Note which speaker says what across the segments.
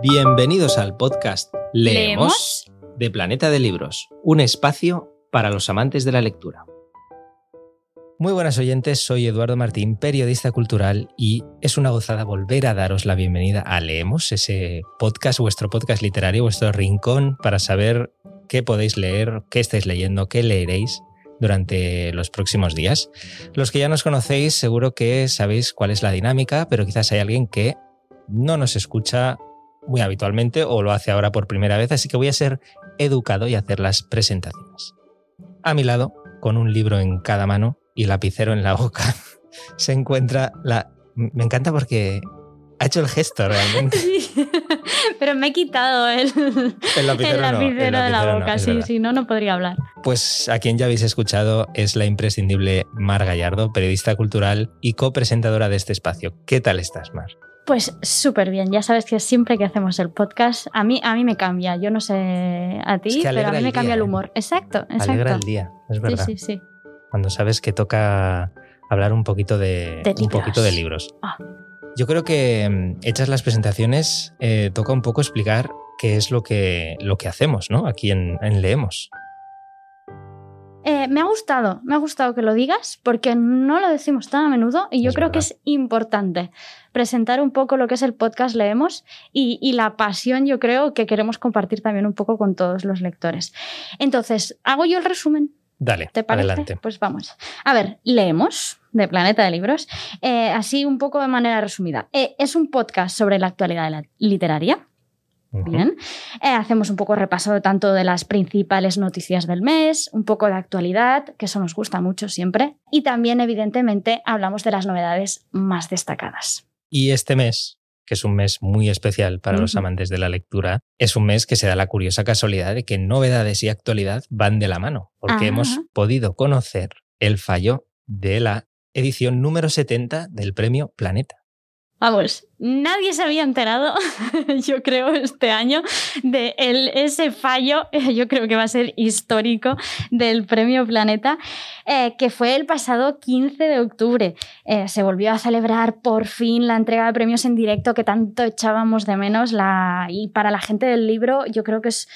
Speaker 1: Bienvenidos al podcast Leemos, de Planeta de Libros, un espacio para los amantes de la lectura. Muy buenas oyentes, soy Eduardo Martín, periodista cultural, y es una gozada volver a daros la bienvenida a Leemos, ese podcast, vuestro podcast literario, vuestro rincón para saber qué podéis leer, qué estáis leyendo, qué leeréis durante los próximos días. Los que ya nos conocéis seguro que sabéis cuál es la dinámica, pero quizás hay alguien que no nos escucha muy habitualmente o lo hace ahora por primera vez, así que voy a ser educado y hacer las presentaciones. A mi lado, con un libro en cada mano y lapicero en la boca, se encuentra la... Me encanta porque ha hecho el gesto realmente.
Speaker 2: Sí, pero me he quitado el,
Speaker 1: El lapicero,
Speaker 2: el
Speaker 1: no, el
Speaker 2: lapicero de la
Speaker 1: no,
Speaker 2: boca, sí, si no, no podría hablar.
Speaker 1: Pues a quien ya habéis escuchado es la imprescindible Mar Gallardo, periodista cultural y copresentadora de este espacio. ¿Qué tal estás, Mar?
Speaker 2: Pues súper bien, ya sabes que siempre que hacemos el podcast, a mí, a mí me cambia, yo no sé a ti,
Speaker 1: Es que
Speaker 2: pero a mí me cambia
Speaker 1: día,
Speaker 2: el
Speaker 1: ¿eh?
Speaker 2: humor. Exacto, exacto.
Speaker 1: Alegra el día, es
Speaker 2: sí,
Speaker 1: verdad.
Speaker 2: sí, sí.
Speaker 1: Cuando sabes que toca hablar un poquito de,
Speaker 2: De
Speaker 1: un
Speaker 2: libros.
Speaker 1: poquito de libros.
Speaker 2: Ah.
Speaker 1: Yo creo que mm, hechas las presentaciones, eh, toca un poco explicar qué es lo que, lo que hacemos, ¿no? Aquí en, en Leemos.
Speaker 2: Eh, me ha gustado, me ha gustado que lo digas porque no lo decimos tan a menudo y yo
Speaker 1: Es
Speaker 2: creo que es importante presentar un poco lo que es el podcast Leemos y, y la pasión yo creo que queremos compartir también un poco con todos los lectores. Entonces, hago yo el resumen.
Speaker 1: Dale,
Speaker 2: ¿Te parece?
Speaker 1: adelante.
Speaker 2: Pues vamos. A ver, leemos de Planeta de Libros, eh, así un poco de manera resumida. Eh, es un podcast sobre la actualidad de la literaria. Bien. Eh, hacemos un poco repaso tanto de las principales noticias del mes, un poco de actualidad, que eso nos gusta mucho siempre. Y también, evidentemente, hablamos de las novedades más destacadas.
Speaker 1: Y este mes, que es un mes muy especial para los amantes de la lectura, es un mes que se da la curiosa casualidad de que novedades y actualidad van de la mano, porque
Speaker 2: Ajá.
Speaker 1: hemos podido conocer el fallo de la edición número 70 del premio Planeta.
Speaker 2: Vamos, nadie se había enterado, yo creo, este año de ese fallo, yo creo que va a ser histórico, del Premio Planeta, eh, que fue el pasado 15 de octubre. Eh, se volvió a celebrar por fin la entrega de premios en directo que tanto echábamos de menos. Y para la gente del libro, yo creo que es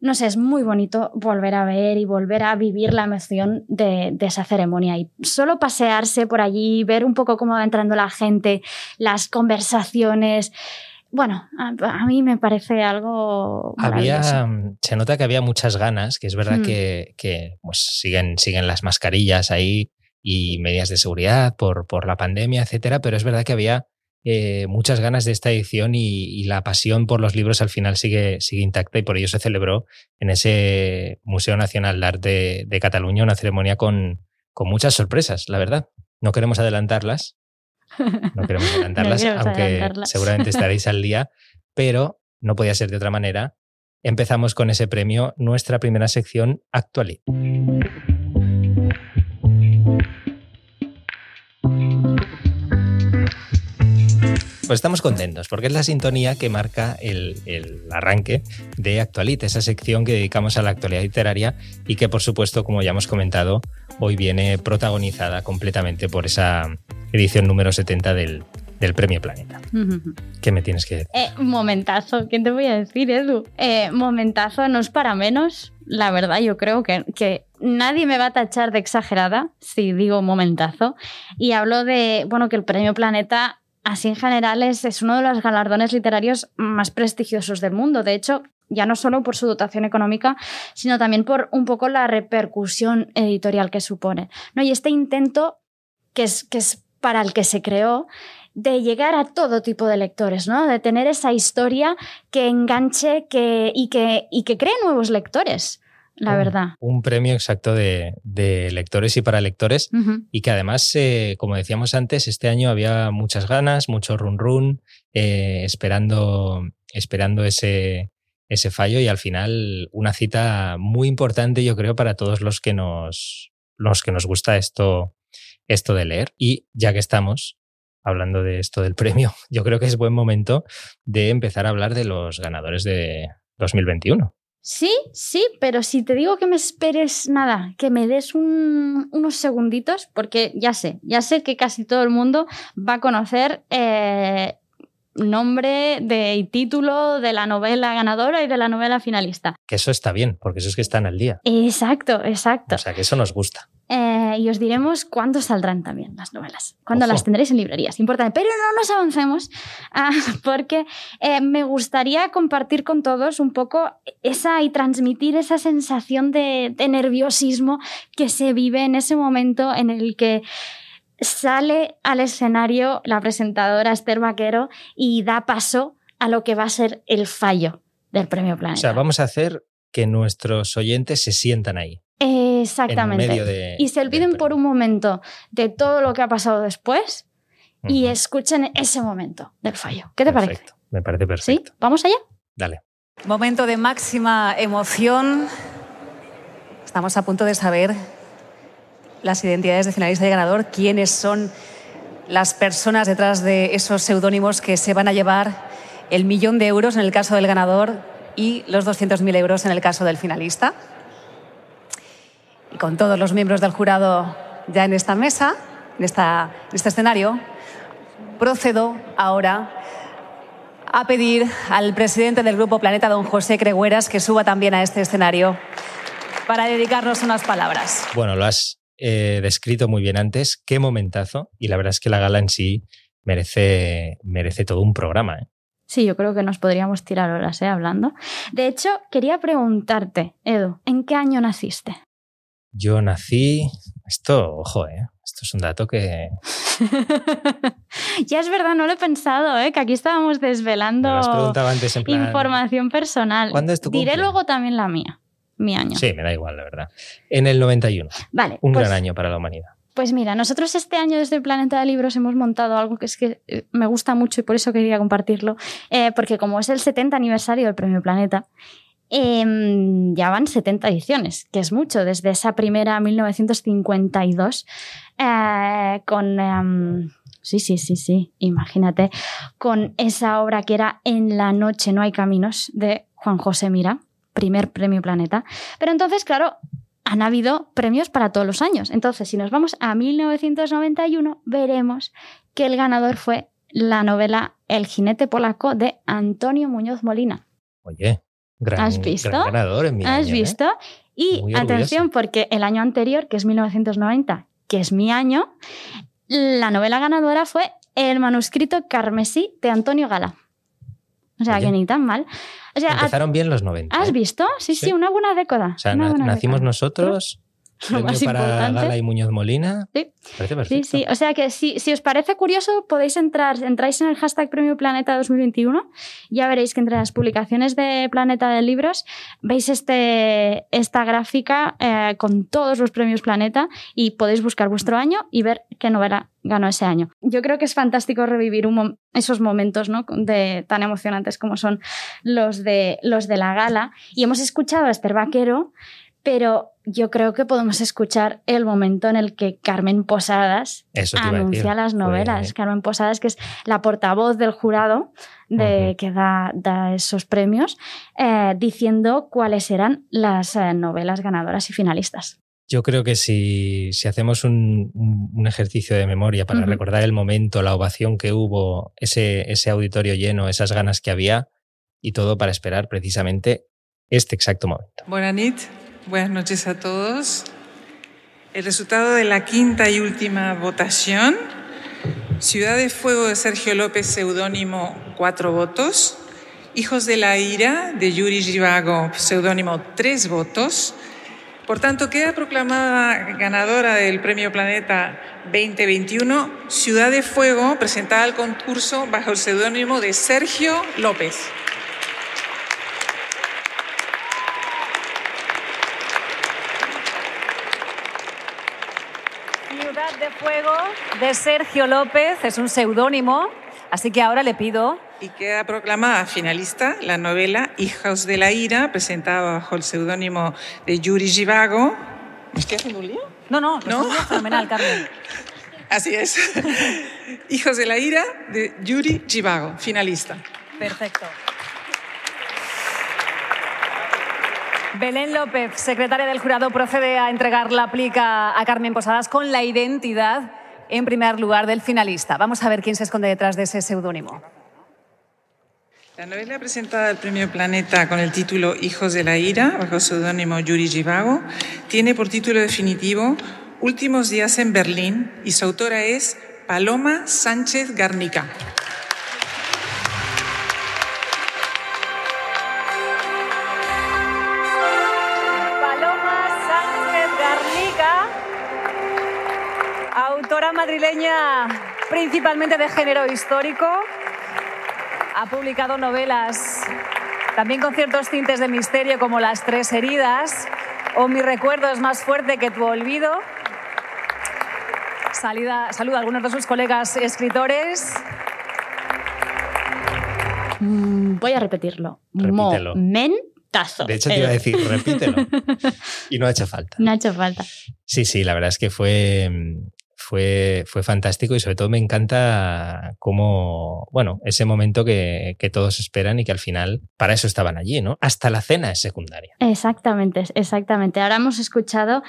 Speaker 2: no sé, es muy bonito volver a ver y volver a vivir la emoción de, de esa ceremonia. Y solo pasearse por allí, ver un poco cómo va entrando la gente, las conversaciones. Bueno, a, a mí me parece algo.
Speaker 1: Había, mm, se nota que había muchas ganas, que es verdad
Speaker 2: Hmm.
Speaker 1: que, que, pues, siguen, siguen las mascarillas ahí y medidas de seguridad por, por la pandemia, etcétera, pero es verdad que había eh, muchas ganas de esta edición y, y la pasión por los libros al final sigue, sigue intacta y por ello se celebró en ese Museo Nacional de Arte de Cataluña una ceremonia con, con muchas sorpresas, la verdad. No queremos adelantarlas, no queremos adelantarlas, aunque
Speaker 2: adelantarlas.
Speaker 1: seguramente estaréis al día, pero no podía ser de otra manera. Empezamos con ese premio, nuestra primera sección actualidad. Pues estamos contentos porque es la sintonía que marca el, el arranque de Actualit, esa sección que dedicamos a la actualidad literaria y que por supuesto, como ya hemos comentado, hoy viene protagonizada completamente por esa edición número 70 del, del Premio Planeta. ¿Qué me tienes que decir?
Speaker 2: Eh, momentazo, ¿qué te voy a decir, Edu? Eh, momentazo no es para menos. La verdad, yo creo que, que nadie me va a tachar de exagerada si digo momentazo. Y hablo de, bueno, que el Premio Planeta, así en general, es, es uno de los galardones literarios más prestigiosos del mundo. De hecho, ya no solo por su dotación económica, sino también por un poco la repercusión editorial que supone. ¿no? Y este intento, que es, que es para el que se creó, de llegar a todo tipo de lectores, ¿no? De tener esa historia que enganche que, y, que, y que cree nuevos lectores, la
Speaker 1: Un-
Speaker 2: verdad.
Speaker 1: Un premio exacto de, de lectores y para lectores y que además, eh, como decíamos antes, este año había muchas ganas, mucho run run, eh, esperando, esperando ese, ese fallo y al final una cita muy importante, yo creo, para todos los que nos, los que nos gusta esto, esto de leer. Y ya que estamos hablando de esto del premio, yo creo que es buen momento de empezar a hablar de los ganadores de 2021.
Speaker 2: Sí, sí, pero si te digo que me esperes nada, que me des un- unos segunditos, porque ya sé, ya sé que casi todo el mundo va a conocer eh, nombre de, y título de la novela ganadora y de la novela finalista.
Speaker 1: Que eso está bien, porque eso es que están al día.
Speaker 2: Exacto, exacto.
Speaker 1: O sea, que eso nos gusta.
Speaker 2: Eh, y os diremos cuándo saldrán también las novelas, cuándo las tendréis en librerías. Importante. Pero no nos avancemos, ah, porque eh, me gustaría compartir con todos un poco esa y transmitir esa sensación de, de nerviosismo que se vive en ese momento en el que sale al escenario la presentadora Esther Vaquero y da paso a lo que va a ser el fallo del Premio Planeta.
Speaker 1: O sea, vamos a hacer que nuestros oyentes se sientan ahí.
Speaker 2: Exactamente. y se olviden por un momento de todo lo que ha pasado después y escuchen ese momento del fallo. ¿Qué te parece?
Speaker 1: Me parece perfecto.
Speaker 2: ¿Sí? ¿Vamos allá?
Speaker 1: Dale.
Speaker 3: Momento de máxima emoción. Estamos a punto de saber las identidades de finalista y ganador, quiénes son las personas detrás de esos seudónimos que se van a llevar el millón de euros en el caso del ganador y los 200.000 euros en el caso del finalista y con todos los miembros del jurado ya en esta mesa, en, esta, este escenario, procedo ahora a pedir al presidente del Grupo Planeta, don José Cregueras, que suba también a este escenario para dedicarnos unas palabras.
Speaker 1: Bueno, lo has eh, descrito muy bien antes. Qué momentazo. Y la verdad es que la gala en sí merece, merece todo un programa. ¿eh?
Speaker 2: Sí, yo creo que nos podríamos tirar horas ¿eh? hablando. De hecho, quería preguntarte, Edu, ¿en qué año naciste?
Speaker 1: Yo nací. Esto, ojo, ¿eh? Esto es un dato que.
Speaker 2: ya es verdad, no lo he pensado, ¿eh? Que aquí estábamos desvelando
Speaker 1: antes en
Speaker 2: información personal.
Speaker 1: ¿Cuándo es tu
Speaker 2: Diré luego también la mía, mi año.
Speaker 1: Sí, me da igual, la verdad. En el 91.
Speaker 2: Vale.
Speaker 1: Un gran pues año para la humanidad.
Speaker 2: Pues mira, nosotros este año desde el Planeta de Libros hemos montado algo que es que eh, me gusta mucho y por eso quería compartirlo, eh, porque como es el 70 aniversario del Premio Planeta, Em, ya van 70 ediciones, que es mucho, desde esa primera 1952, eh, con... Em, sí, sí, sí, sí, imagínate, con esa obra que era En la noche no hay caminos, de Juan José Mira, primer premio Planeta. Pero entonces, claro, han habido premios para todos los años. Entonces, si nos vamos a 1991, veremos que el ganador fue la novela El jinete polaco de Antonio Muñoz Molina.
Speaker 1: Oye, ¿Has visto? ganador en mi
Speaker 2: ¿Has
Speaker 1: ¿eh?
Speaker 2: visto? Y atención, porque el año anterior, que es 1990, que es mi año, la novela ganadora fue El manuscrito carmesí de Antonio Gala. O sea, que ni tan mal. O sea,
Speaker 1: Empezaron bien los 90.
Speaker 2: ¿Has
Speaker 1: ¿eh?
Speaker 2: visto? Sí, sí, una buena década.
Speaker 1: O sea, nacimos nosotros Lo más para Gala y Muñoz Molina.
Speaker 2: Sí.
Speaker 1: Parece perfecto.
Speaker 2: Sí, sí. O sea que si, si, os parece curioso, podéis entrar, entráis en el hashtag Premio Planeta 2021. Ya veréis que entre las publicaciones de Planeta de Libros veis este, esta gráfica eh, con todos los premios Planeta y podéis buscar vuestro año y ver qué novela ganó ese año. Yo creo que es fantástico revivir esos momentos ¿no? de, tan emocionantes como son los de, los de la gala. Y hemos escuchado a Esther Vaquero pero yo creo que podemos escuchar el momento en el que Carmen Posadas anuncia las novelas. Carmen Posadas, que es la portavoz del jurado de, que da, esos premios, eh, diciendo cuáles eran las eh, novelas ganadoras y finalistas.
Speaker 1: Yo creo que si, hacemos un, ejercicio de memoria para recordar el momento, la ovación que hubo, ese, ese auditorio lleno, esas ganas que había y todo para esperar precisamente este exacto momento.
Speaker 4: Buenas noches. Buenas noches a todos. El resultado de la quinta y última votación. Ciudad de Fuego de Sergio López, seudónimo, cuatro votos. Hijos de la Ira de Yuri Givago, seudónimo, tres votos. Por tanto, queda proclamada ganadora del Premio Planeta 2021 Ciudad de Fuego, presentada al concurso bajo el seudónimo de Sergio López.
Speaker 3: Fuego de Sergio López, es un seudónimo, así que ahora le pido...
Speaker 4: Y queda proclamada finalista la novela Hijos de la Ira, presentada bajo el seudónimo de Yuri Givago. ¿Me estoy haciendo un lío?
Speaker 3: No, no, ¿No? fenomenal, Carmen.
Speaker 4: Así es. Hijos de la Ira de Yuri Givago, finalista.
Speaker 3: Perfecto. Belén López, secretaria del jurado, procede a entregar la plica a Carmen Posadas con la identidad, en primer lugar, del finalista. Vamos a ver quién se esconde detrás de ese seudónimo.
Speaker 4: La novela presentada al Premio Planeta con el título Hijos de la Ira, bajo el seudónimo Yuri Givago, tiene por título definitivo Últimos días en Berlín y su autora es Paloma Sánchez Garnica.
Speaker 3: Madrileña principalmente de género histórico, ha publicado novelas también con ciertos tintes de misterio como Las tres heridas o Mi recuerdo es más fuerte que tu olvido. Salida, saluda a algunos de sus colegas escritores.
Speaker 2: Mm, voy a repetirlo.
Speaker 1: Repítelo.
Speaker 2: Momentazo.
Speaker 1: De hecho, te iba a decir, repítelo. Y no ha hecho falta.
Speaker 2: No ha hecho falta.
Speaker 1: Sí, sí, la verdad es que fue, fue, fue fantástico y sobre todo me encanta cómo, bueno, ese momento que, que todos esperan y que al final para eso estaban allí, ¿no? Hasta la cena es secundaria.
Speaker 2: Exactamente, exactamente. Ahora hemos escuchado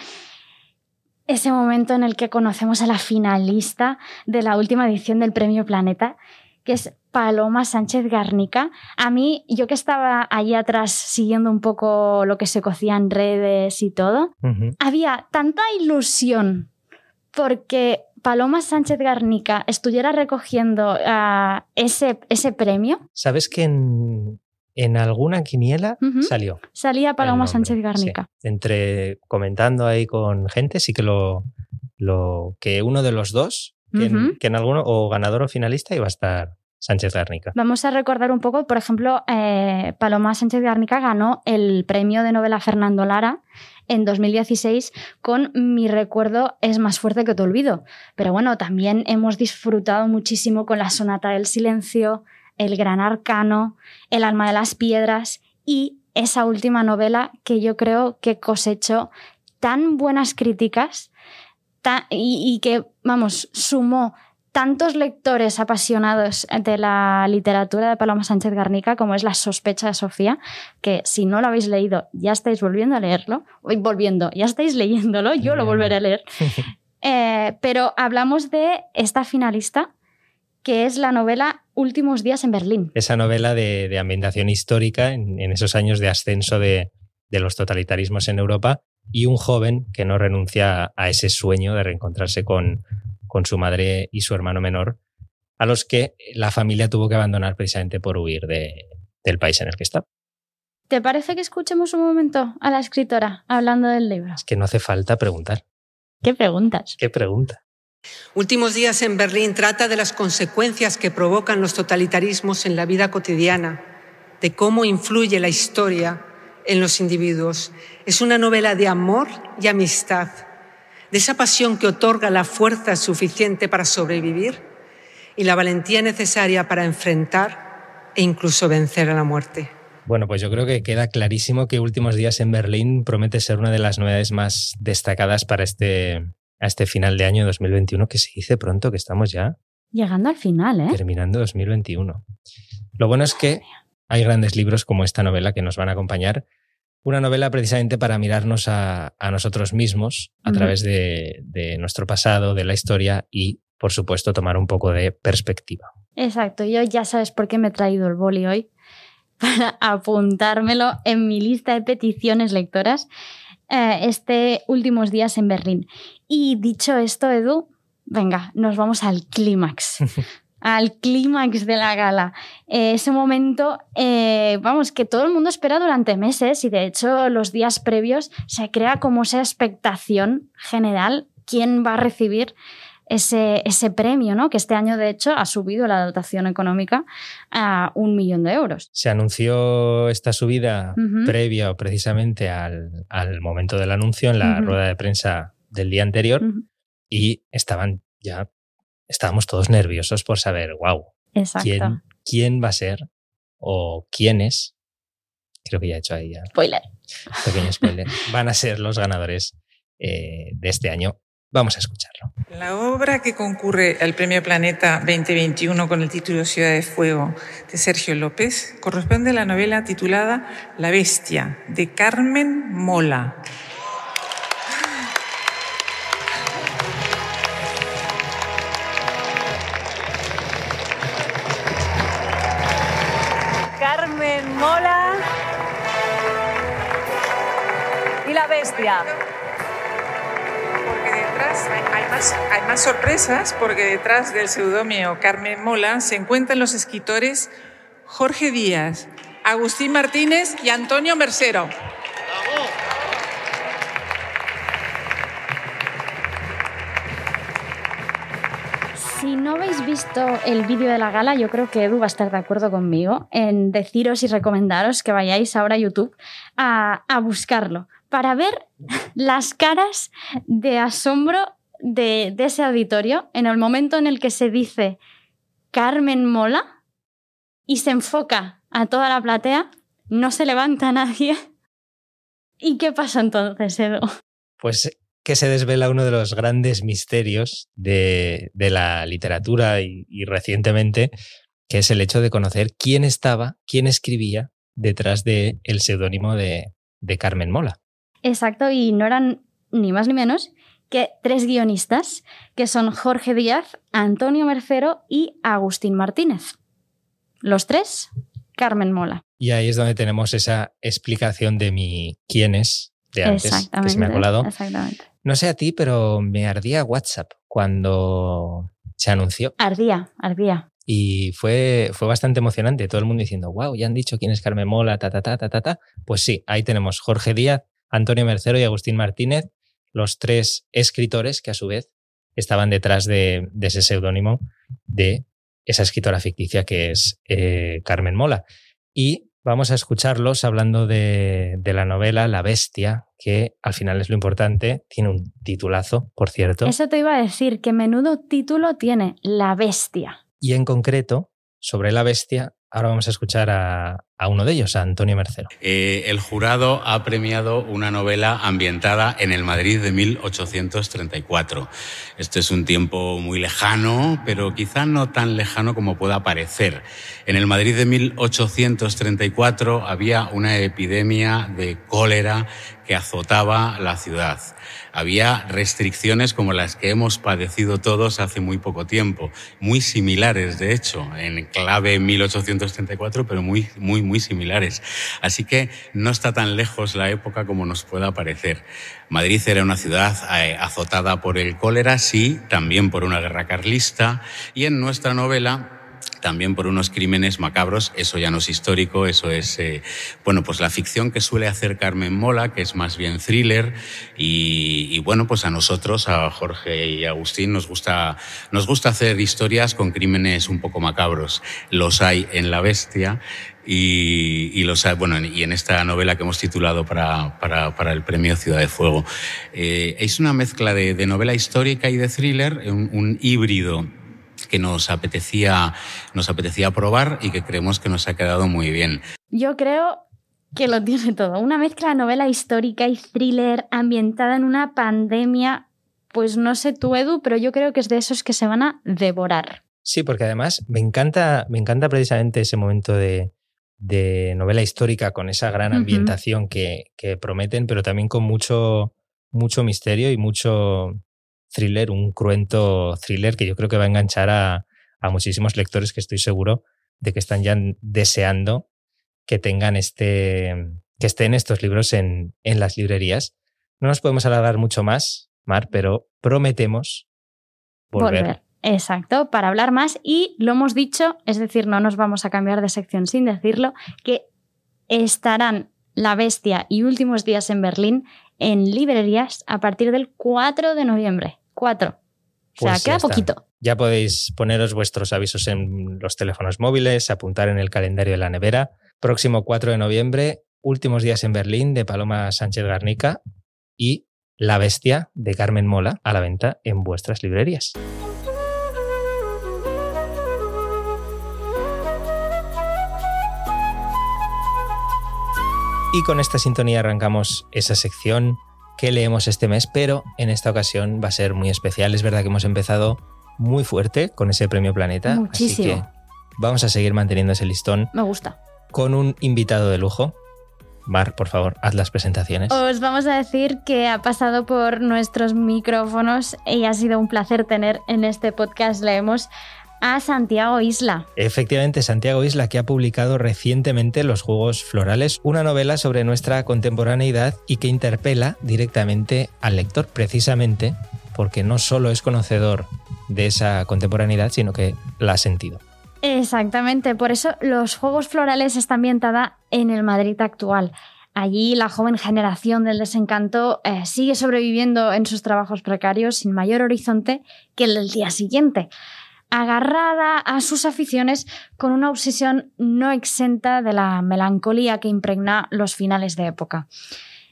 Speaker 2: ese momento en el que conocemos a la finalista de la última edición del Premio Planeta, que es Paloma Sánchez Garnica. A mí, yo que estaba allí atrás siguiendo un poco lo que se cocía en redes y todo, había tanta ilusión porque Paloma Sánchez Garnica estuviera recogiendo ah, ese, ese premio.
Speaker 1: ¿Sabes que en, en alguna quiniela salió?
Speaker 2: Salía Paloma Sánchez Garnica.
Speaker 1: sí. Entre comentando ahí con gente, sí que lo, lo que uno de los dos, que, en,
Speaker 2: Ujú.
Speaker 1: que en alguno, o ganador o finalista, iba a estar Sánchez Garnica.
Speaker 2: Vamos a recordar un poco, por ejemplo, eh, Paloma Sánchez Garnica ganó el premio de novela Fernando Lara en 2016 con Mi recuerdo es más fuerte que tu olvido. Pero bueno, también hemos disfrutado muchísimo con La sonata del silencio, El gran arcano, El alma de las piedras y esa última novela que yo creo que cosechó tan buenas críticas y, y que, vamos, sumó tantos lectores apasionados de la literatura de Paloma Sánchez Garnica como es La sospecha de Sofía, que si no lo habéis leído ya estáis volviendo a leerlo, volviendo, ya estáis leyéndolo, yo lo volveré a leer. Eh, pero hablamos de esta finalista, que es la novela Últimos días en Berlín.
Speaker 1: Esa novela de, de ambientación histórica en, en esos años de ascenso de, de los totalitarismos en Europa y un joven que no renuncia a ese sueño de reencontrarse con, con su madre y su hermano menor, a los que la familia tuvo que abandonar precisamente por huir de- del país en el que está.
Speaker 2: ¿Te parece que escuchemos un momento a la escritora hablando del libro?
Speaker 1: Es que no hace falta preguntar.
Speaker 2: ¿Qué preguntas?
Speaker 1: ¿Qué pregunta?
Speaker 5: Últimos días en Berlín trata de las consecuencias que provocan los totalitarismos en la vida cotidiana, de cómo influye la historia en los individuos. Es una novela de amor y amistad, de esa pasión que otorga la fuerza suficiente para sobrevivir y la valentía necesaria para enfrentar e incluso vencer a la muerte.
Speaker 1: Bueno, pues yo creo que queda clarísimo que Últimos días en Berlín promete ser una de las novedades más destacadas para este, a este final de año 2021, que se dice pronto, que estamos ya
Speaker 2: Llegando al final, ¿eh?
Speaker 1: terminando 2021. Lo bueno es que hay grandes libros como esta novela que nos van a acompañar. Una novela precisamente para mirarnos a, a nosotros mismos a través de, de nuestro pasado, de la historia y, por supuesto, tomar un poco de perspectiva.
Speaker 2: Exacto, yo ya sabes por qué me he traído el boli hoy, para apuntármelo en mi lista de peticiones lectoras eh, este últimos días en Berlín. Y dicho esto, Edu, venga, nos vamos al clímax. al clímax de la gala. Eh, ese momento, eh, vamos, que todo el mundo espera durante meses y de hecho los días previos se crea como esa expectación general, quién va a recibir ese, ese premio, ¿no? Que este año, de hecho, ha subido la dotación económica a un millón de euros.
Speaker 1: Se anunció esta subida
Speaker 2: Ujú.
Speaker 1: previa o precisamente al, al momento del anuncio en la rueda de prensa del día anterior y estaban ya, estábamos todos nerviosos por saber, wow,
Speaker 2: Exacto.
Speaker 1: ¿quién, quién va a ser o quiénes, creo que ya he hecho ahí ya
Speaker 2: Spoiler.
Speaker 1: pequeño spoiler, van a ser los ganadores eh, de este año. Vamos a escucharlo.
Speaker 4: La obra que concurre al Premio Planeta 2021 con el título Ciudad de Fuego de Sergio López corresponde a la novela titulada La Bestia de Carmen Mola.
Speaker 3: La bestia.
Speaker 4: Porque detrás hay más, hay más sorpresas, porque detrás del seudónimo Carmen Mola se encuentran los escritores Jorge Díaz, Agustín Martínez y Antonio Mercero.
Speaker 2: Si no habéis visto el vídeo de la gala, yo creo que Edu va a estar de acuerdo conmigo en deciros y recomendaros que vayáis ahora a YouTube a, a buscarlo para ver las caras de asombro de, de ese auditorio en el momento en el que se dice Carmen Mola y se enfoca a toda la platea, no se levanta nadie. ¿Y qué pasa entonces, Edu?
Speaker 1: Pues que se desvela uno de los grandes misterios de, de la literatura y, recientemente, que es el hecho de conocer quién estaba, quién escribía detrás del el seudónimo de, de Carmen Mola.
Speaker 2: Exacto, y no eran ni más ni menos que tres guionistas, que son Jorge Díaz, Antonio Mercero y Agustín Martínez. Los tres, Carmen Mola.
Speaker 1: Y ahí es donde tenemos esa explicación de mi quién es de antes, que se me ha colado.
Speaker 2: Exactamente.
Speaker 1: No sé a ti, pero me ardía WhatsApp cuando se anunció.
Speaker 2: Ardía, ardía.
Speaker 1: Y fue, fue bastante emocionante. Todo el mundo diciendo, wow, ya han dicho quién es Carmen Mola, ta, ta, ta, ta, ta, ta. Pues sí, ahí tenemos Jorge Díaz, Antonio Mercero y Agustín Martínez, los tres escritores que a su vez estaban detrás de, de ese seudónimo de esa escritora ficticia que es eh, Carmen Mola. Y vamos a escucharlos hablando de, de, la novela La Bestia, que al final es lo importante. Tiene un titulazo, por cierto.
Speaker 2: Eso te iba a decir, que menudo título tiene La Bestia.
Speaker 1: Y en concreto, sobre La Bestia, ahora vamos a escuchar a, a uno de ellos, a Antonio Mercero.
Speaker 6: Eh, el jurado ha premiado una novela ambientada en el Madrid de 1834. Este es un tiempo muy lejano, pero quizá no tan lejano como pueda parecer. En el Madrid de 1834 había una epidemia de cólera que azotaba la ciudad. Había restricciones como las que hemos padecido todos hace muy poco tiempo, muy similares, de hecho, en clave 1834, pero muy, muy, muy similares. Así que no está tan lejos la época como nos pueda parecer. Madrid era una ciudad eh, azotada por el cólera, sí, también por una guerra carlista, y en nuestra novela también por unos crímenes macabros, eso ya no es histórico, eso es, eh, bueno, pues la ficción que suele hacer Carmen Mola, que es más bien thriller, y, y, bueno, pues a nosotros, a Jorge y Agustín, nos gusta, nos gusta hacer historias con crímenes un poco macabros. Los hay en La Bestia, y, y, los, bueno, y en esta novela que hemos titulado para, para, para el premio Ciudad de Fuego. Eh, es una mezcla de, de, novela histórica y de thriller, un, un híbrido que nos apetecía, nos apetecía probar y que creemos que nos ha quedado muy bien.
Speaker 2: Yo creo que lo tiene todo. Una mezcla de novela histórica y thriller ambientada en una pandemia. Pues no sé tú, Edu, pero yo creo que es de esos que se van a devorar.
Speaker 1: Sí, porque además me encanta, me encanta precisamente ese momento de, de novela histórica con esa gran ambientación uh -huh. que, que, prometen, pero también con mucho, mucho misterio y mucho thriller, un cruento thriller que yo creo que va a enganchar a, a muchísimos lectores que estoy seguro de que están ya deseando que tengan este, que estén estos libros en, en las librerías. No nos podemos alargar mucho más, Mar, pero prometemos volver. volver.
Speaker 2: Exacto, para hablar más y lo hemos dicho, es decir, no nos vamos a cambiar de sección sin decirlo, que estarán La Bestia y Últimos Días en Berlín en librerías a partir del 4 de noviembre. 4. O sea,
Speaker 1: Pues
Speaker 2: queda poquito.
Speaker 1: Ya podéis poneros vuestros avisos en los teléfonos móviles, apuntar en el calendario de la nevera. Próximo 4 de noviembre, Últimos días en Berlín de Paloma Sánchez Garnica y La Bestia de Carmen Mola a la venta en vuestras librerías. Y con esta sintonía arrancamos esa sección que leemos este mes, pero en esta ocasión va a ser muy especial. Es verdad que hemos empezado muy fuerte con ese premio Planeta.
Speaker 2: Muchísimo.
Speaker 1: Así que vamos a seguir manteniendo ese listón.
Speaker 2: Me gusta.
Speaker 1: Con un invitado de lujo. Mar, por favor, haz las presentaciones.
Speaker 2: Os vamos a decir que ha pasado por nuestros micrófonos y ha sido un placer tener en este podcast Leemos a Santiago Isla.
Speaker 1: Efectivamente, Santiago Isla que ha publicado recientemente Los Juegos Florales, una novela sobre nuestra contemporaneidad y que interpela directamente al lector, precisamente porque no solo es conocedor de esa contemporaneidad, sino que la ha sentido.
Speaker 2: Exactamente, por eso Los Juegos Florales está ambientada en el Madrid actual. Allí la joven generación del desencanto eh, sigue sobreviviendo en sus trabajos precarios sin mayor horizonte que el del día siguiente agarrada a sus aficiones con una obsesión no exenta de la melancolía que impregna los finales de época.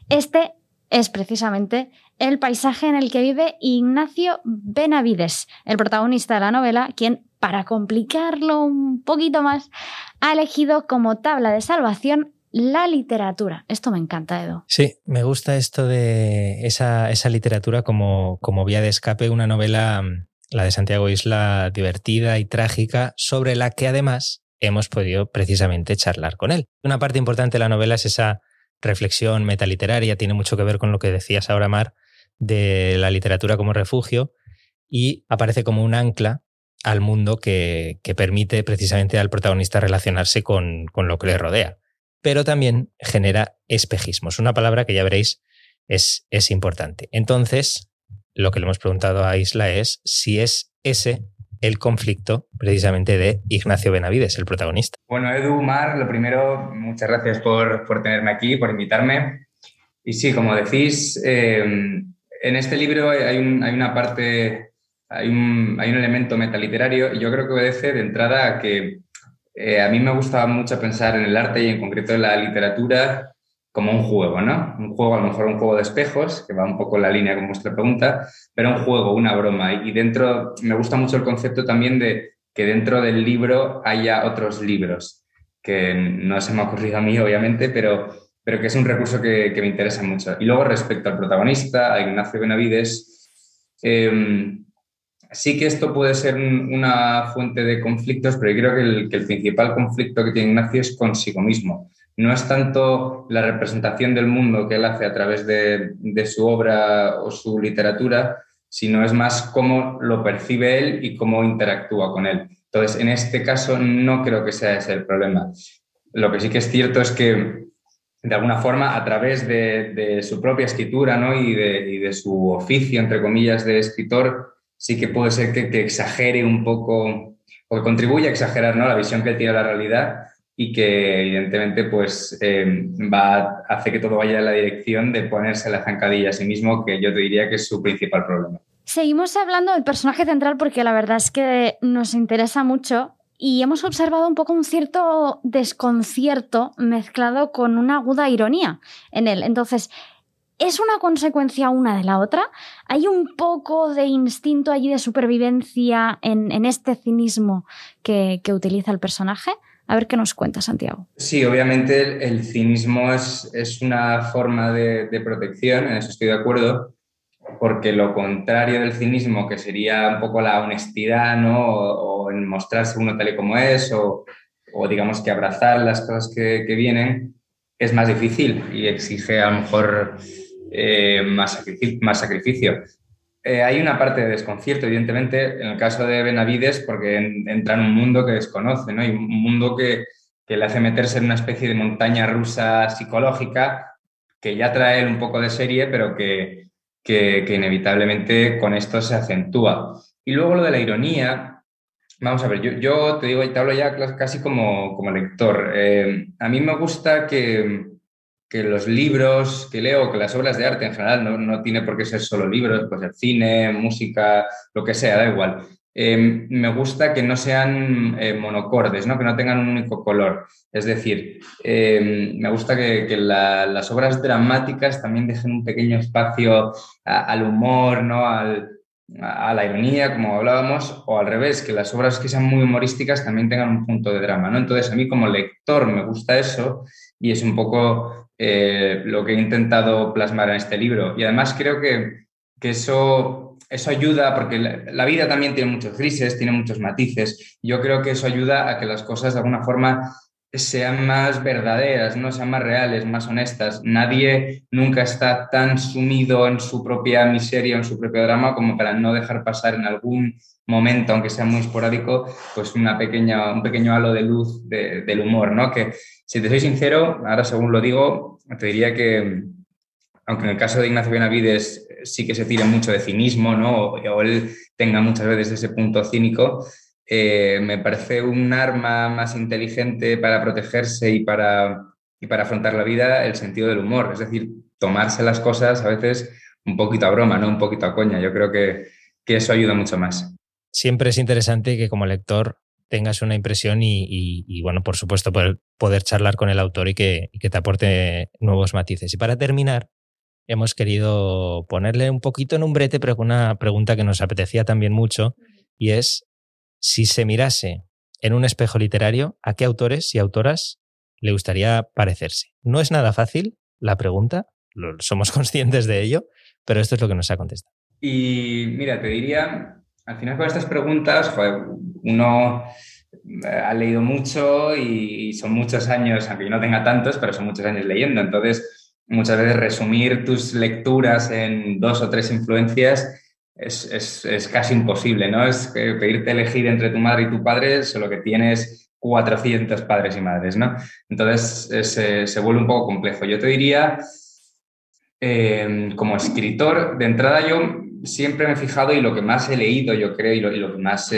Speaker 2: Este es precisamente el paisaje en el que vive Ignacio Benavides, el protagonista de la novela, quien, para complicarlo un poquito más, ha elegido como tabla de salvación la literatura. Esto me encanta, Edo.
Speaker 1: Sí, me gusta esto de esa, esa literatura como, como vía de escape, una novela la de Santiago Isla divertida y trágica, sobre la que además hemos podido precisamente charlar con él. Una parte importante de la novela es esa reflexión metaliteraria, tiene mucho que ver con lo que decías ahora, Mar, de la literatura como refugio y aparece como un ancla al mundo que, permite precisamente al protagonista relacionarse con, con lo que le rodea. Pero también genera espejismos, una palabra que ya veréis es, es importante. Entonces, lo que le hemos preguntado a Isla es si es ese el conflicto precisamente de Ignacio Benavides, el protagonista.
Speaker 7: Bueno, Edu, Mar, lo primero, muchas gracias por, tenerme aquí, por invitarme. Y sí, como decís, eh, en este libro hay, una parte, hay un, elemento metaliterario y yo creo que obedece de entrada a que eh, a mí me gustaba mucho pensar en el arte y en concreto en la literatura como un juego, ¿no? Un juego, a lo mejor un juego de espejos, que va un poco en la línea con vuestra pregunta, pero un juego, una broma. Y dentro, me gusta mucho el concepto también de que dentro del libro haya otros libros, que no se me ha ocurrido a mí, obviamente, pero, pero que es un recurso que, me interesa mucho. Y luego, respecto al protagonista, a Ignacio Benavides, em, sí que esto puede ser una fuente de conflictos, pero yo creo que el, que el principal conflicto que tiene Ignacio es consigo mismo no es tanto la representación del mundo que él hace a través de, su obra o su literatura, sino es más cómo lo percibe él y cómo interactúa con él. Entonces, en este caso no creo que sea ese el problema. Lo que sí que es cierto es que, de alguna forma, a través de, su propia escritura ¿no? y, de, su oficio, entre comillas, de escritor, sí que puede ser que, exagere un poco, o que contribuya a exagerar ¿no? la visión que tiene de la realidad, y que evidentemente pues eh, va, hace que todo vaya en la dirección de ponerse la zancadilla a sí mismo, que yo te diría que es su principal problema.
Speaker 2: Seguimos hablando del personaje central porque la verdad es que nos interesa mucho y hemos observado un poco un cierto desconcierto mezclado con una aguda ironía en él. Entonces, ¿es una consecuencia una de la otra? ¿Hay un poco de instinto allí de supervivencia en, este cinismo que, que utiliza el personaje? A ver qué nos cuenta Santiago.
Speaker 7: Sí, obviamente el, cinismo es, es, una forma de, protección, en eso estoy de acuerdo, porque lo contrario del cinismo, que sería un poco la honestidad, ¿no? O, en mostrarse uno tal y como es, o, digamos que abrazar las cosas que, vienen, es más difícil y exige a lo mejor eh, más, más sacrificio. Eh, hay una parte de desconcierto, evidentemente, en el caso de Benavides, porque entra en un mundo que desconoce, ¿no? Y un mundo que, le hace meterse en una especie de montaña rusa psicológica que ya trae él un poco de serie, pero que, que, inevitablemente con esto se acentúa. Y luego lo de la ironía, vamos a ver, yo, yo te digo, te hablo ya casi como, como lector. Eh, a mí me gusta que, que los libros que leo, que las obras de arte en general, no, no tiene por qué ser solo libros, puede ser cine, música, lo que sea, da igual. Em, me gusta que no sean eh, monocordes, ¿no? que no tengan un único color. Es decir, em, me gusta que, las obras dramáticas también dejen un pequeño espacio al humor, ¿no? Al, a la ironía, como hablábamos, o al revés, que las obras que sean muy humorísticas también tengan un punto de drama. ¿no? Entonces, a mí como lector me gusta eso y es un poco eh, lo que he intentado plasmar en este libro. Y además creo que, eso, eso ayuda, porque la, vida también tiene muchos grises, tiene muchos matices. Yo creo que eso ayuda a que las cosas de alguna forma sean más verdaderas, no sean más reales, más honestas. Nadie nunca está tan sumido en su propia miseria, en su propio drama, como para no dejar pasar en algún momento, aunque sea muy esporádico, pues una pequeña, un pequeño halo de luz del humor, ¿no? Que si te soy sincero, ahora según lo digo, te diría que, aunque en el caso de Ignacio Benavides sí que se tire mucho de cinismo, ¿no? O, él tenga muchas veces ese punto cínico, eh, me parece un arma más inteligente para protegerse y para, para afrontar la vida el sentido del humor. Es decir, tomarse las cosas a veces un poquito a broma, ¿no? Un poquito a coña. Yo creo que, que eso ayuda mucho más
Speaker 1: siempre es interesante que como lector tengas una impresión y, bueno, por supuesto, poder, poder, charlar con el autor y que, que te aporte nuevos matices. Y para terminar, hemos querido ponerle un poquito en un brete, pero con una pregunta que nos apetecía también mucho, y es si se mirase en un espejo literario, ¿a qué autores y autoras le gustaría parecerse? No es nada fácil la pregunta, somos conscientes de ello, pero esto es lo que nos ha contestado.
Speaker 7: Y mira, te diría al final con estas preguntas, uno eh, ha leído mucho y son muchos años, aunque yo no tenga tantos, pero son muchos años leyendo. Entonces, muchas veces resumir tus lecturas en dos o tres influencias es, casi imposible, ¿no? Es pedirte elegir entre tu madre y tu padre, solo que tienes 400 padres y madres, ¿no? Entonces, eh, se vuelve un poco complejo. Yo te diría, eh, como escritor, de entrada yo siempre me he fijado y lo que más he leído, yo creo, y lo, que más,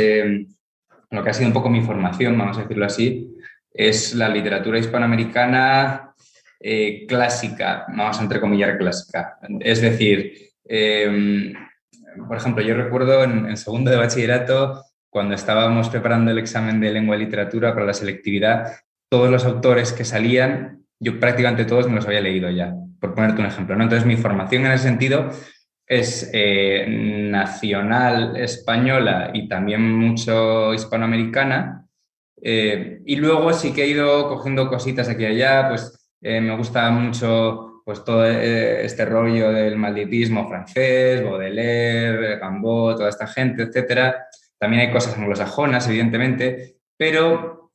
Speaker 7: lo que ha sido un poco mi formación, vamos a decirlo así, es la literatura hispanoamericana eh, clásica, vamos a entrecomillar clásica. Es decir, em, por ejemplo, yo recuerdo en, segundo de bachillerato, cuando estábamos preparando el examen de lengua y literatura para la selectividad, todos los autores que salían, yo prácticamente todos me los había leído ya, por ponerte un ejemplo. ¿no? Entonces, mi formación en ese sentido es eh, nacional española y también mucho hispanoamericana. Eh, y luego sí que he ido cogiendo cositas aquí y allá, pues eh, me gusta mucho pues todo este rollo del malditismo francés, Baudelaire, Gambot, toda esta gente, etc. También hay cosas anglosajonas, evidentemente, pero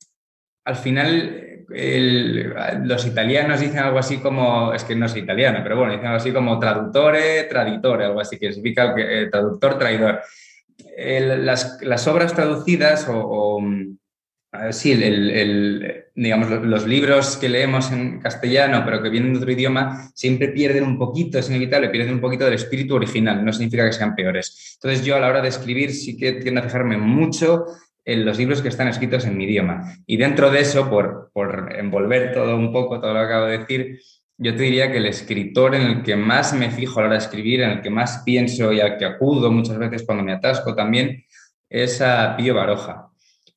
Speaker 7: al final los italianos dicen algo así como, es que no soy italiano, pero bueno, dicen algo así como traductore, traditore, algo así, que significa eh, traductor, traidor. las, obras traducidas o, sí, el, digamos, los libros que leemos en castellano, pero que vienen de otro idioma, siempre pierden un poquito, es inevitable, pierden un poquito del espíritu original, no significa que sean peores. Entonces yo a la hora de escribir sí que tiendo a fijarme mucho en los libros que están escritos en mi idioma. Y dentro de eso, por, por envolver todo un poco, todo lo que acabo de decir, yo te diría que el escritor en el que más me fijo a la hora de escribir, en el que más pienso y al que acudo muchas veces cuando me atasco también, es a Pío Baroja.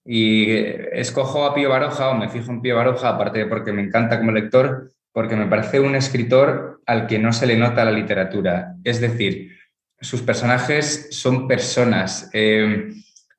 Speaker 7: Y escojo a Pío Baroja o me fijo en Pío Baroja, aparte de porque me encanta como lector, porque me parece un escritor al que no se le nota la literatura. Es decir, sus personajes son personas. Eh,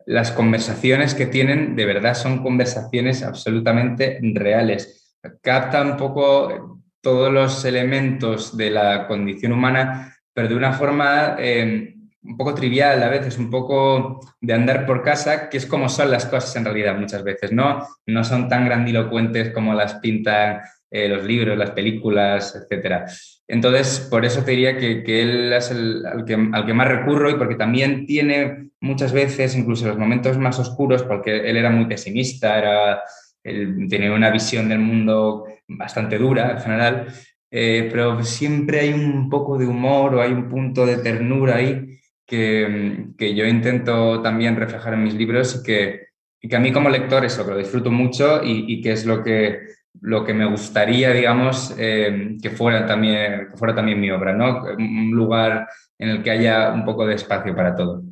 Speaker 7: las conversaciones que tienen de verdad son conversaciones absolutamente reales. Capta un poco todos los elementos de la condición humana, pero de una forma eh, un poco trivial a veces, un poco de andar por casa, que es como son las cosas en realidad muchas veces, ¿no? No son tan grandilocuentes como las pintan eh, los libros, las películas, etcétera. Entonces, por eso te diría que, él es el, al, que, al, que, más recurro y porque también tiene muchas veces, incluso los momentos más oscuros, porque él era muy pesimista, era, él tenía una visión del mundo bastante dura en general, eh, pero siempre hay un poco de humor o hay un punto de ternura ahí que, que yo intento también reflejar en mis libros y que, que a mí como lector eso, que lo disfruto mucho y, y que es lo que lo que me gustaría, digamos, eh, que, fuera también, fuera también mi obra, ¿no? Un lugar en el que haya un poco de espacio para todo.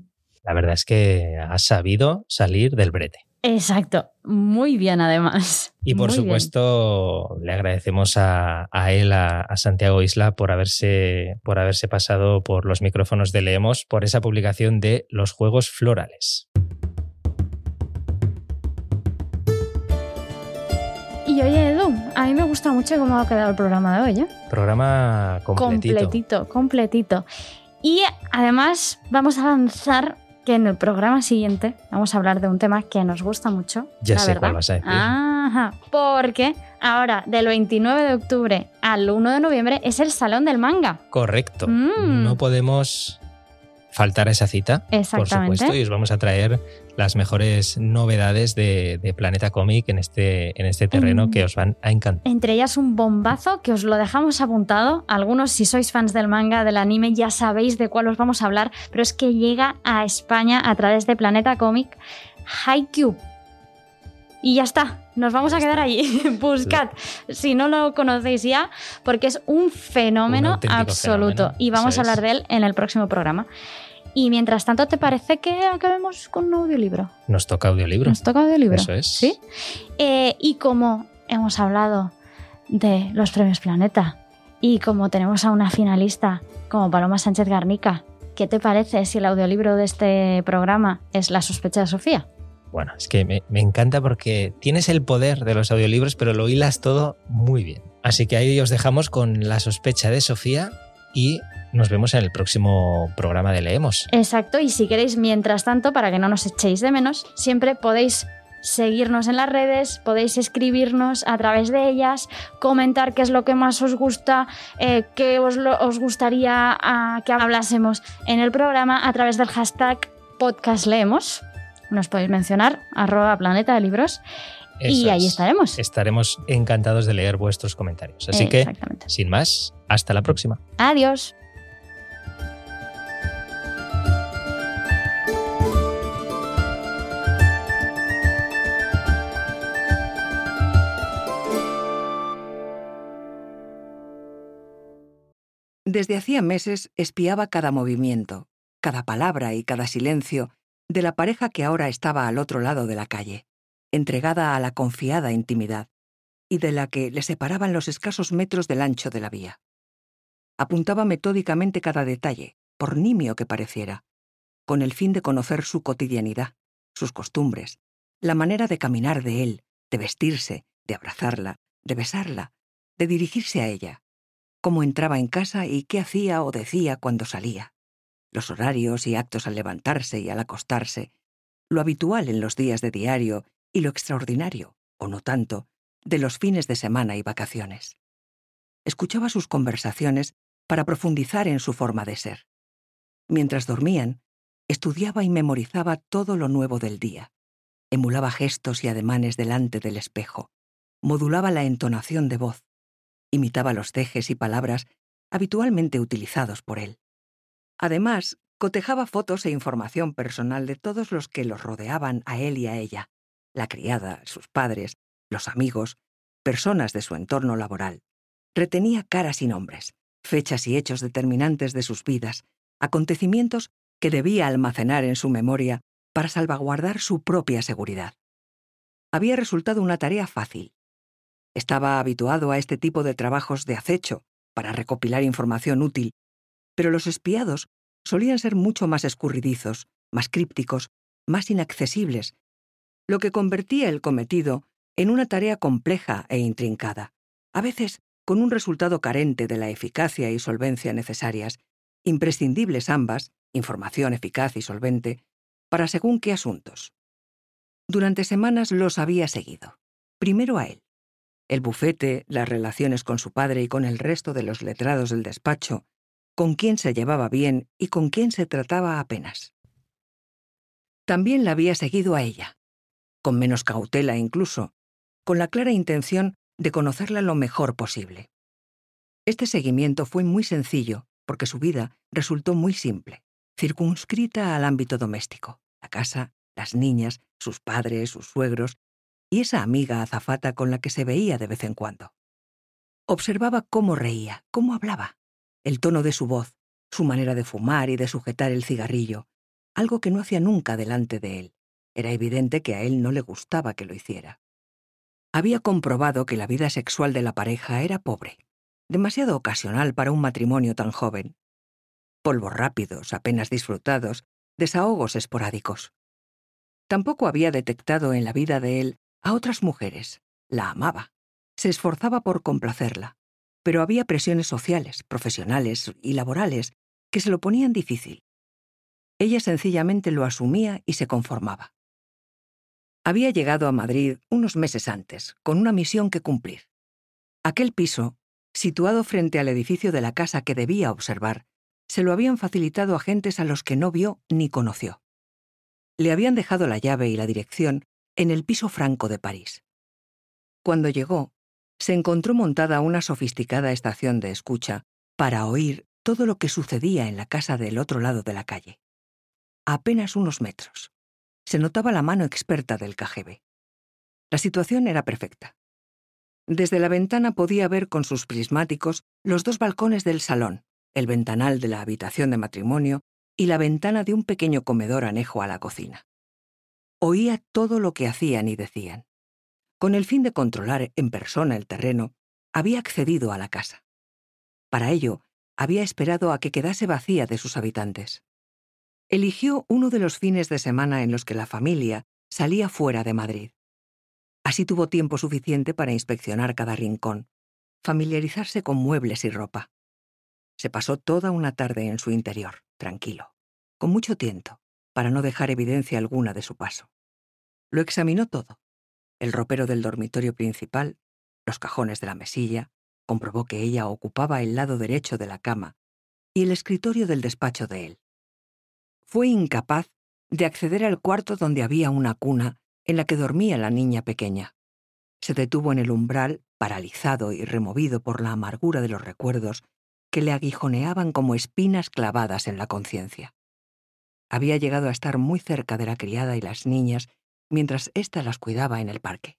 Speaker 1: La verdad es que has sabido salir del brete.
Speaker 2: Exacto, muy bien además.
Speaker 1: Y por supuesto le agradecemos a, él, a, Santiago Isla, por haberse, por haberse pasado por los micrófonos de Leemos, por esa publicación de Los Juegos Florales.
Speaker 2: Y oye, Edu, a mí me gusta mucho cómo ha quedado el programa de hoy. ¿eh?
Speaker 1: Programa completito.
Speaker 2: Completito, completito. Y además vamos a avanzar que en el programa siguiente vamos a hablar de un tema que nos gusta mucho.
Speaker 1: Ya sé
Speaker 2: verdad.
Speaker 1: cuál vas a decir.
Speaker 2: Ajá, porque ahora, del 29 de octubre al 1 de noviembre, es el Salón del Manga.
Speaker 1: Correcto. Mm. No podemos faltar a esa cita, por supuesto, y os vamos a traer las mejores novedades de, de Planeta Comic en este, en este terreno
Speaker 2: Mm.
Speaker 1: que os van a encantar.
Speaker 2: Entre ellas un bombazo que os lo dejamos apuntado. Algunos, si sois fans del manga, del anime, ya sabéis de cuál os vamos a hablar, pero es que llega a España a través de Planeta Comic Haikyuu. Y ya está, nos vamos a quedar allí. Buscad, si no lo conocéis ya, porque es un fenómeno
Speaker 1: Un
Speaker 2: absoluto.
Speaker 1: fenómeno,
Speaker 2: Y vamos a hablar de él en el próximo programa. Y mientras tanto, ¿te parece que acabemos con un audiolibro?
Speaker 1: Nos toca audiolibro.
Speaker 2: Nos toca audiolibro.
Speaker 1: Eso es.
Speaker 2: ¿Sí? Eh, y como hemos hablado de los premios Planeta y como tenemos a una finalista como Paloma Sánchez Garnica, ¿qué te parece si el audiolibro de este programa es La sospecha de Sofía?
Speaker 1: Bueno, es que me, me encanta porque tienes el poder de los audiolibros, pero lo hilas todo muy bien. Así que ahí os dejamos con la sospecha de Sofía y nos vemos en el próximo programa de Leemos.
Speaker 2: Exacto, y si queréis, mientras tanto, para que no nos echéis de menos, siempre podéis seguirnos en las redes, podéis escribirnos a través de ellas, comentar qué es lo que más os gusta, eh, qué os, os gustaría ah, que hablásemos en el programa a través del hashtag podcastleemos. Nos podéis mencionar, arroba planeta de libros, y ahí
Speaker 1: es.
Speaker 2: estaremos.
Speaker 1: Estaremos encantados de leer vuestros comentarios. Así que,
Speaker 2: Exactamente.
Speaker 1: sin más, hasta la próxima.
Speaker 2: Adiós.
Speaker 8: Desde hacía meses espiaba cada movimiento, cada palabra y cada silencio de la pareja que ahora estaba al otro lado de la calle, entregada a la confiada intimidad, y de la que le separaban los escasos metros del ancho de la vía. Apuntaba metódicamente cada detalle, por nimio que pareciera, con el fin de conocer su cotidianidad, sus costumbres, la manera de caminar de él, de vestirse, de abrazarla, de besarla, de dirigirse a ella, cómo entraba en casa y qué hacía o decía cuando salía, los horarios y actos al levantarse y al acostarse, lo habitual en los días de diario y lo extraordinario, o no tanto, de los fines de semana y vacaciones. Escuchaba sus conversaciones para profundizar en su forma de ser. Mientras dormían, estudiaba y memorizaba todo lo nuevo del día. Emulaba gestos y ademanes delante del espejo. Modulaba la entonación de voz. Imitaba los cejes y palabras habitualmente utilizados por él. Además, cotejaba fotos e información personal de todos los que los rodeaban a él y a ella, la criada, sus padres, los amigos, personas de su entorno laboral. Retenía caras y nombres, fechas y hechos determinantes de sus vidas, acontecimientos que debía almacenar en su memoria para salvaguardar su propia seguridad. Había resultado una tarea fácil. Estaba habituado a este tipo de trabajos de acecho para recopilar información útil, pero los espiados solían ser mucho más escurridizos, más crípticos, más inaccesibles, lo que convertía el cometido en una tarea compleja e intrincada, a veces con un resultado carente de la eficacia y solvencia necesarias, imprescindibles ambas, información eficaz y solvente, para según qué asuntos. Durante semanas los había seguido. Primero a él. El bufete, las relaciones con su padre y con el resto de los letrados del despacho, con quién se llevaba bien y con quién se trataba apenas. También la había seguido a ella, con menos cautela incluso, con la clara intención de conocerla lo mejor posible. Este seguimiento fue muy sencillo porque su vida resultó muy simple, circunscrita al ámbito doméstico, la casa, las niñas, sus padres, sus suegros y esa amiga azafata con la que se veía de vez en cuando. Observaba cómo reía, cómo hablaba, el tono de su voz, su manera de fumar y de sujetar el cigarrillo, algo que no hacía nunca delante de él. Era evidente que a él no le gustaba que lo hiciera. Había comprobado que la vida sexual de la pareja era pobre, demasiado ocasional para un matrimonio tan joven. Polvos rápidos, apenas disfrutados, desahogos esporádicos. Tampoco había detectado en la vida de él a otras mujeres. La amaba. Se esforzaba por complacerla. Pero había presiones sociales, profesionales y laborales que se lo ponían difícil. Ella sencillamente lo asumía y se conformaba. Había llegado a Madrid unos meses antes, con una misión que cumplir. Aquel piso, situado frente al edificio de la casa que debía observar, se lo habían facilitado agentes a los que no vio ni conoció. Le habían dejado la llave y la dirección en el piso franco de París. Cuando llegó, se encontró montada una sofisticada estación de escucha para oír todo lo que sucedía en la casa del otro lado de la calle. Apenas unos metros. Se notaba la mano experta del KGB. La situación era perfecta. Desde la ventana podía ver con sus prismáticos los dos balcones del salón, el ventanal de la habitación de matrimonio y la ventana de un pequeño comedor anejo a la cocina. Oía todo lo que hacían y decían. Con el fin de controlar en persona el terreno, había accedido a la casa. Para ello, había esperado a que quedase vacía de sus habitantes. Eligió uno de los fines de semana en los que la familia salía fuera de Madrid. Así tuvo tiempo suficiente para inspeccionar cada rincón, familiarizarse con muebles y ropa. Se pasó toda una tarde en su interior, tranquilo, con mucho tiento, para no dejar evidencia alguna de su paso. Lo examinó todo. El ropero del dormitorio principal, los cajones de la mesilla, comprobó que ella ocupaba el lado derecho de la cama y el escritorio del despacho de él. Fue incapaz de acceder al cuarto donde había una cuna en la que dormía la niña pequeña. Se detuvo en el umbral, paralizado y removido por la amargura de los recuerdos que le aguijoneaban como espinas clavadas en la conciencia. Había llegado a estar muy cerca de la criada y las niñas mientras ésta las cuidaba en el parque.